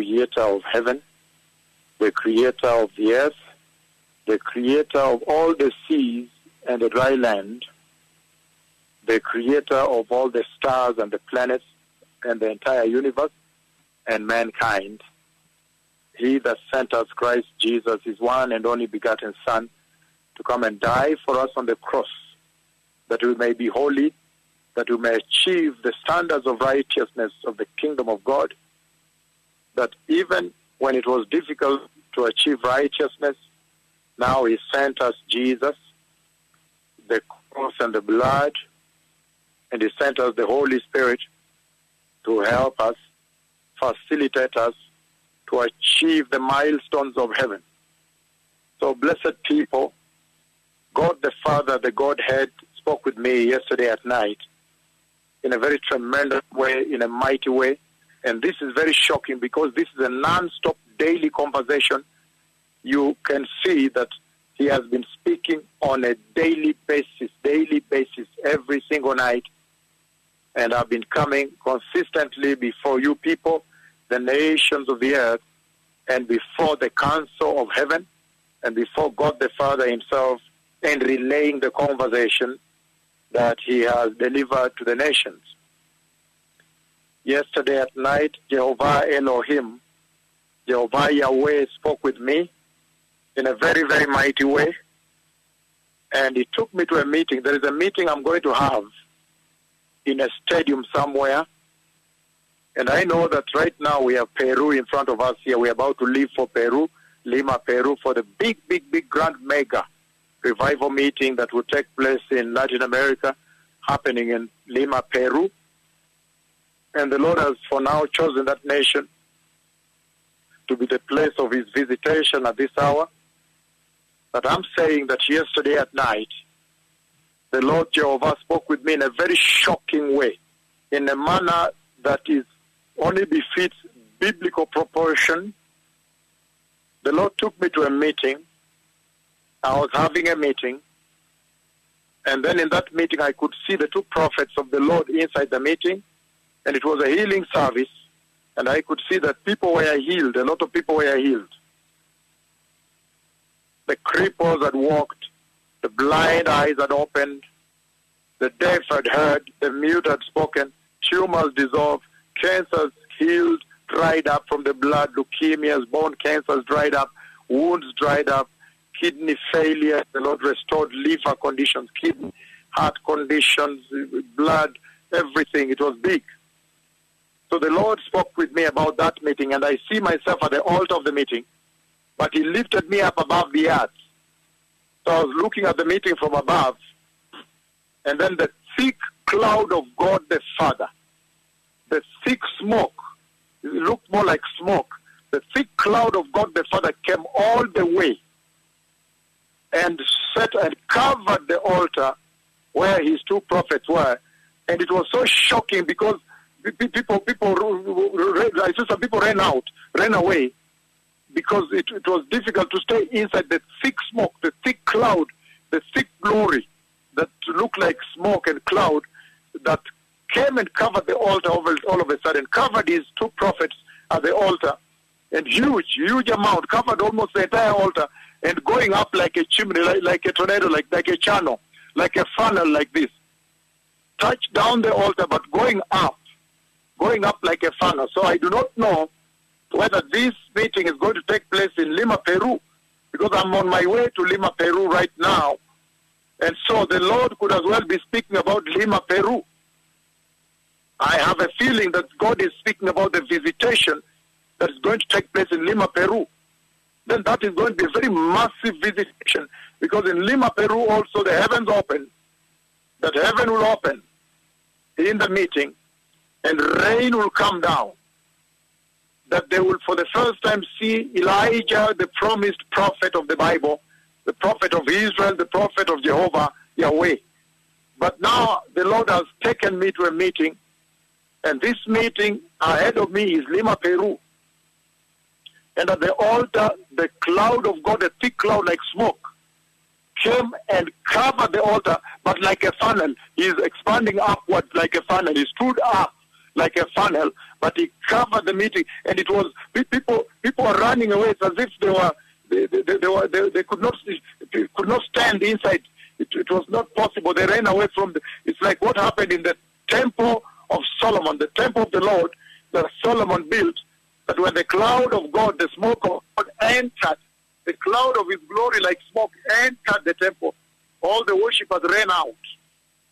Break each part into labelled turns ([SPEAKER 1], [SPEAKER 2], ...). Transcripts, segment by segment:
[SPEAKER 1] creator of heaven, the creator of the earth, the creator of all the seas and the dry land, the creator of all the stars and the planets and the entire universe and mankind. He that sent us, Christ Jesus, his one and only begotten Son, to come and die for us on the cross, that we may be holy, that we may achieve the standards of righteousness of the kingdom of God, that even when it was difficult to achieve righteousness, now he sent us Jesus, the cross and the blood, and he sent us the Holy Spirit to help us, facilitate us to achieve the milestones of heaven. So, blessed people, God the Father, the Godhead, spoke with me yesterday at night in a very tremendous way, in a mighty way. And this is very shocking because this is a non stop daily conversation. You can see that he has been speaking on a daily basis, daily basis, every single night. And I've been coming consistently before you people, the nations of the earth, and before the council of heaven, and before God the Father himself, and relaying the conversation that he has delivered to the nations. Yesterday at night, Jehovah Elohim, Jehovah Yahweh spoke with me in a very, very mighty way. And he took me to a meeting. There is a meeting I'm going to have in a stadium somewhere. And I know that right now we have Peru in front of us here. We're about to leave for Peru, Lima, Peru, for the big, big, big grand mega revival meeting that will take place in Latin America, happening in Lima, Peru. And the Lord has for now chosen that nation to be the place of his visitation at this hour. But I'm saying that yesterday at night, the Lord Jehovah spoke with me in a very shocking way, in a manner that is only befits biblical proportion. The Lord took me to a meeting. I was having a meeting. And then in that meeting, I could see the two prophets of the Lord inside the meeting. And it was a healing service. And I could see that people were healed. A lot of people were healed. The cripples had walked. The blind eyes had opened. The deaf had heard. The mute had spoken. Tumors dissolved. Cancers healed, dried up from the blood. Leukemias, bone cancers dried up. Wounds dried up. Kidney failure. The Lord restored liver conditions, kidney, heart conditions, blood, everything. It was big. So the Lord spoke with me about that meeting, and I see myself at the altar of the meeting, but He lifted me up above the earth. So I was looking at the meeting from above, and then the thick cloud of God the Father, the thick smoke, it looked more like smoke. The thick cloud of God the Father came all the way and set and covered the altar where his two prophets were. And it was so shocking because people, people, I saw some people ran out, ran away, because it, it was difficult to stay inside the thick smoke, the thick cloud, the thick glory that looked like smoke and cloud that came and covered the altar all, of a sudden, covered his two prophets at the altar, and huge, huge amount, covered almost the entire altar, and going up like a chimney, like, like a tornado, like, like a channel, like a funnel like this. Touch down the altar, but going up, going up like a funnel. So I do not know whether this meeting is going to take place in Lima, Peru, because I'm on my way to Lima, Peru right now. And so the Lord could as well be speaking about Lima, Peru. I have a feeling that God is speaking about the visitation that is going to take place in Lima, Peru. Then that is going to be a very massive visitation because in Lima, Peru also the heavens open, that heaven will open in the meeting and rain will come down. That they will for the first time see Elijah, the promised prophet of the Bible, the prophet of Israel, the prophet of Jehovah, Yahweh. But now the Lord has taken me to a meeting and this meeting ahead of me is Lima, Peru. And at the altar, the cloud of God, a thick cloud like smoke, came and covered the altar, but like a funnel. He's expanding upwards like a funnel. He stood up like a funnel, but he covered the meeting, and it was people. People were running away It's as if they were they, they, they were they, they could not they could not stand inside. It, it was not possible. They ran away from. The, it's like what happened in the temple of Solomon, the temple of the Lord that Solomon built. That when the cloud of God, the smoke of God entered, the cloud of His glory like smoke entered the temple, all the worshippers ran out.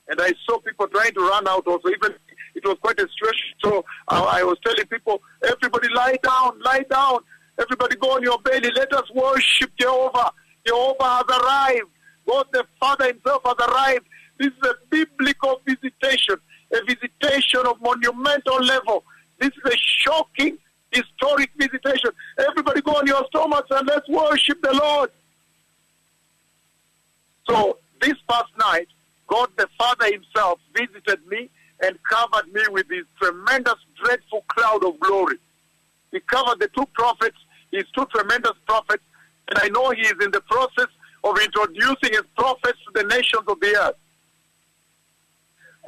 [SPEAKER 1] And I saw people trying to run out also. Even it was quite a stretch. So uh, I was telling people, everybody lie down, lie down. Everybody go on your belly. Let us worship Jehovah. Jehovah has arrived. God the Father himself has arrived. This is a biblical visitation, a visitation of monumental level. This is a shocking, historic visitation. Everybody go on your stomachs and let's worship the Lord. So this past night, God the Father himself visited me and covered me with this tremendous, dreadful cloud of glory. He covered the two prophets, his two tremendous prophets, and I know he is in the process of introducing his prophets to the nations of the earth.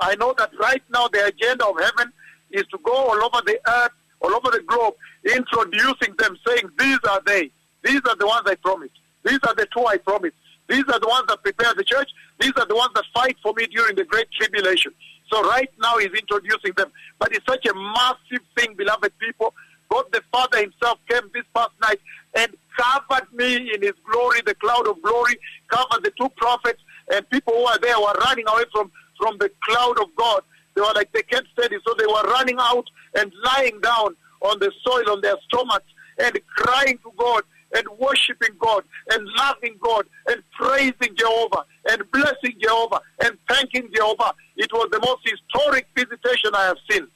[SPEAKER 1] I know that right now the agenda of heaven is to go all over the earth, all over the globe, introducing them, saying, These are they. These are the ones I promised. These are the two I promised. These are the ones that prepare the church. These are the ones that fight for me during the great tribulation. So right now he's introducing them. But it's such a massive thing, beloved people. God the Father himself came this past night and covered me in his glory, the cloud of glory, covered the two prophets, and people who are there were running away from, from the cloud of God. They were like they can't steady, so they were running out and lying down on the soil on their stomachs and crying to God and worshiping God and loving God and praising Jehovah and blessing Jehovah and thanking Jehovah. It was the most historic visitation I have seen.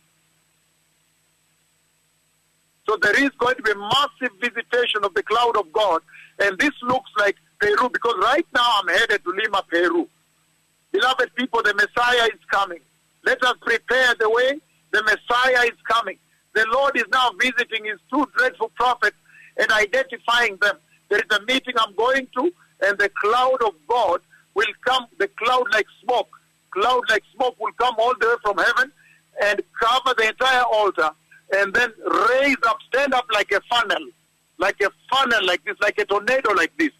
[SPEAKER 1] So there is going to be a massive visitation of the cloud of God. And this looks like Peru because right now I'm headed to Lima, Peru. Beloved people, the Messiah is coming. Let us prepare the way. The Messiah is coming. The Lord is now visiting his two dreadful prophets and identifying them. There is a meeting I'm going to, and the cloud of God will come, the cloud like smoke. Cloud like smoke will come all the way from heaven and cover the entire altar and then raise up, stand up like a funnel, like a funnel like this, like a tornado like this.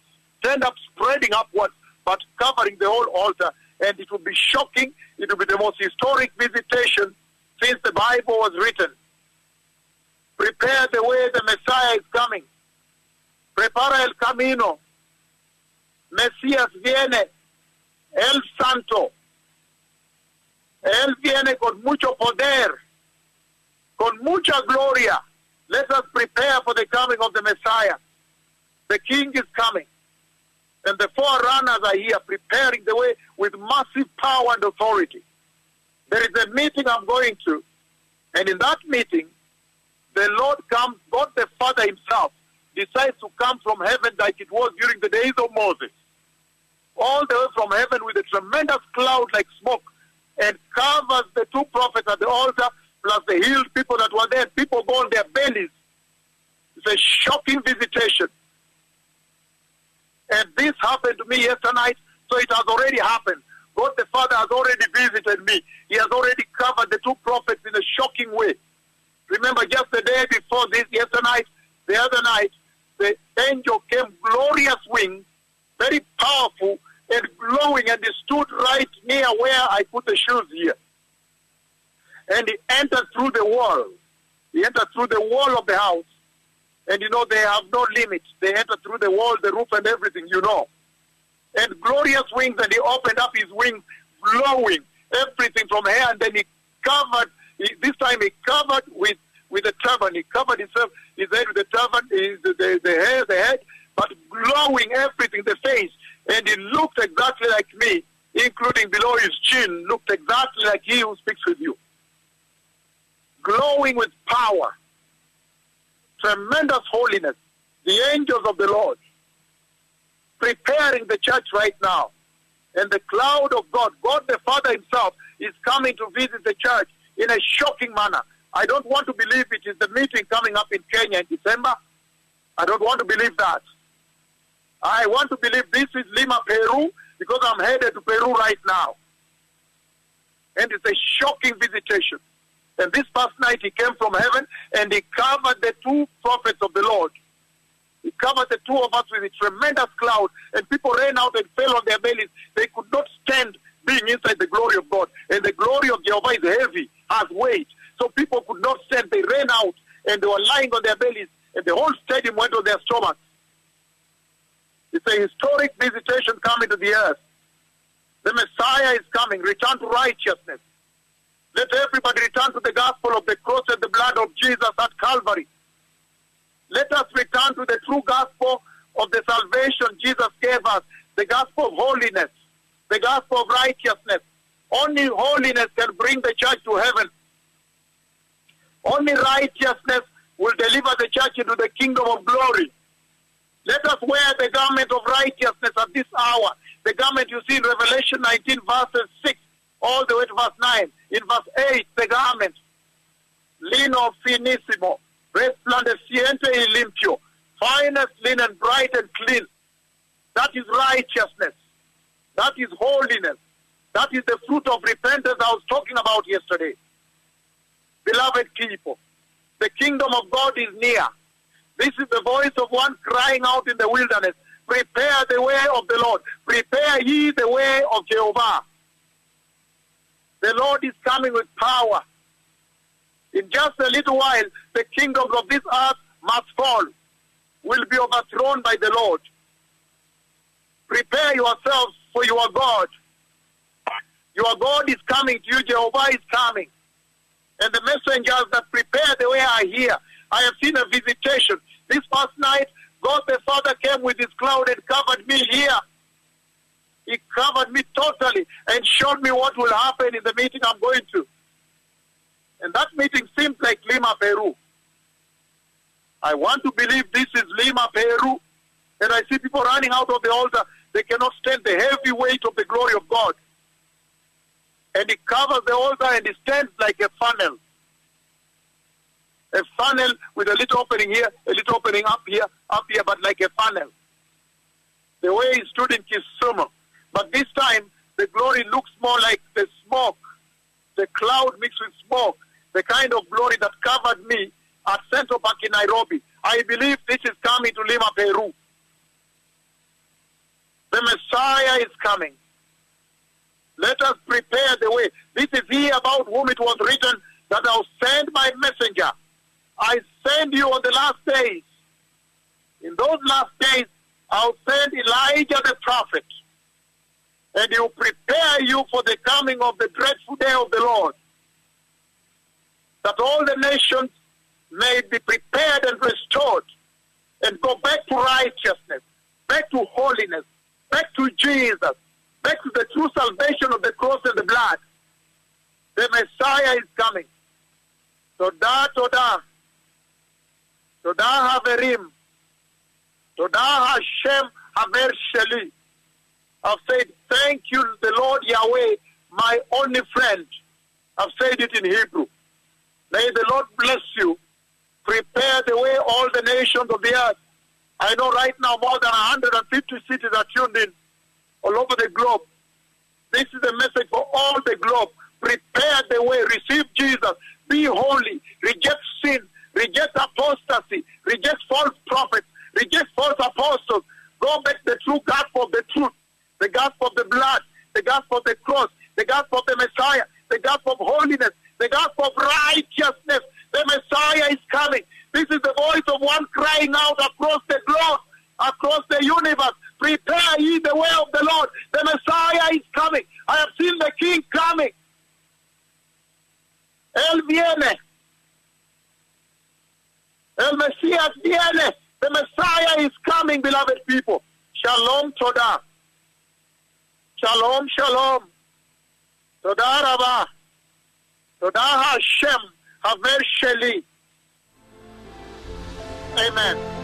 [SPEAKER 1] Stand up, spreading upward, but covering the whole altar. And it will be shocking. It will be the most historic visitation since the Bible was written. Prepare the way the Messiah is coming. Prepara el camino. Mesías viene. El Santo. Él viene con mucho poder, con mucha gloria. Let us prepare for the coming of the Messiah. The King is coming. And the forerunners are here preparing the way with massive power and authority. There is a meeting I'm going to. And in that meeting, the Lord comes, God the Father himself decides to come from heaven like it was during the days of Moses. All the way from heaven with a tremendous cloud like smoke and covers the two prophets at the altar plus the healed people that were there. People go on their bellies. It's a shocking visitation. And this happened to me yesterday night, so it has already happened. God the Father has already visited me. He has already covered the two prophets in a shocking way. Remember, just the day before this, yesterday night, the other night, the angel came glorious wings, very powerful and glowing, and he stood right near where I put the shoes here. And he entered through the wall. He entered through the wall of the house. And you know, they have no limits. They enter through the wall, the roof, and everything, you know. And glorious wings, and he opened up his wings, glowing, everything from here, and then he covered this time he covered with with a turban. He covered himself, his head with a turban, his, the, the, the hair, the head, but glowing everything, the face. And he looked exactly like me, including below his chin, looked exactly like he who speaks with you. Glowing with power, tremendous holiness, the angels of the Lord, preparing the church right now. And the cloud of God, God the Father himself, is coming to visit the church in a shocking manner. I don't want to believe it is the meeting coming up in Kenya in December. I don't want to believe that. I want to believe this is Lima, Peru, because I'm headed to Peru right now. And it's a shocking visitation. And this past night he came from heaven and he covered the two prophets of the Lord. He covered the two of us with a tremendous cloud, and people ran out and fell on their bellies. They could not stand being inside the glory of God. And the glory of Jehovah is heavy, has weight. So people could not stand. They ran out and they were lying on their bellies, and the whole stadium went on their stomachs. It's a historic visitation coming to the earth. The Messiah is coming. Return to righteousness. Let everybody return to the gospel of the cross and the blood of Jesus at Calvary. Let us return to the true gospel of the salvation Jesus gave us, the gospel of holiness, the gospel of righteousness. Only holiness can bring the church to heaven. Only righteousness will deliver the church into the kingdom of glory. Let us wear the garment of righteousness at this hour. The garment you see in Revelation 19, verses 6, all the way to verse 9. In verse 8, the garment, lino finissimo, resplandeciente y limpio, finest linen, bright and clean. That is righteousness. That is holiness. That is the fruit of repentance I was talking about yesterday. Beloved people, the kingdom of God is near. This is the voice of one crying out in the wilderness. Prepare the way of the Lord. Prepare ye the way of Jehovah. The Lord is coming with power. In just a little while, the kingdoms of this earth must fall, will be overthrown by the Lord. Prepare yourselves for your God. Your God is coming to you. Jehovah is coming. And the messengers that prepare the way are here. I have seen a visitation. This past night, God the Father came with his cloud and covered me here. He covered me totally and showed me what will happen in the meeting I'm going to. And that meeting seems like Lima, Peru. I want to believe this is Lima, Peru. And I see people running out of the altar. They cannot stand the heavy weight of the glory of God. And he covers the altar and he stands like a funnel. A funnel with a little opening here, a little opening up here, up here, but like a funnel. The way he stood in Kisumu. But this time, the glory looks more like the smoke, the cloud mixed with smoke, the kind of glory that covered me at Central Park in Nairobi. I believe this is coming to Lima, Peru. The Messiah is coming. Let us prepare the way. This is he about whom it was written that I'll send my messenger. I send you on the last days. In those last days, I'll send Elijah the prophet and he will prepare you for the coming of the dreadful day of the Lord. That all the nations may be prepared and restored and go back to righteousness, back to holiness, back to Jesus, back to the true salvation of the cross and the blood. The Messiah is coming. Toda, toda. Toda haverim. Toda Hashem haver sheli. I've said, thank you, the Lord Yahweh, my only friend. I've said it in Hebrew. May the Lord bless you. Prepare the way all the nations of the earth. I know right now more than 150 cities are tuned in all over the globe. This is a message for all the globe. Prepare the way. Receive Jesus. Be holy. Reject sin. Reject apostasy. Reject false prophets. Reject false apostles. Go back to the true gospel of the truth. The gospel of the blood. The gospel of the cross. The gospel of the Messiah. The gospel of holiness. The gospel of righteousness. The Messiah is coming. This is the voice of one crying out across the globe, across the universe. Prepare ye the way of the Lord. The Messiah is coming. I have seen the King coming. Él viene. El Mesías viene. The Messiah is coming, beloved people. Shalom Toda. Shalom, shalom. Toda Rabba. Toda Hashem. Haver Sheli. Amen.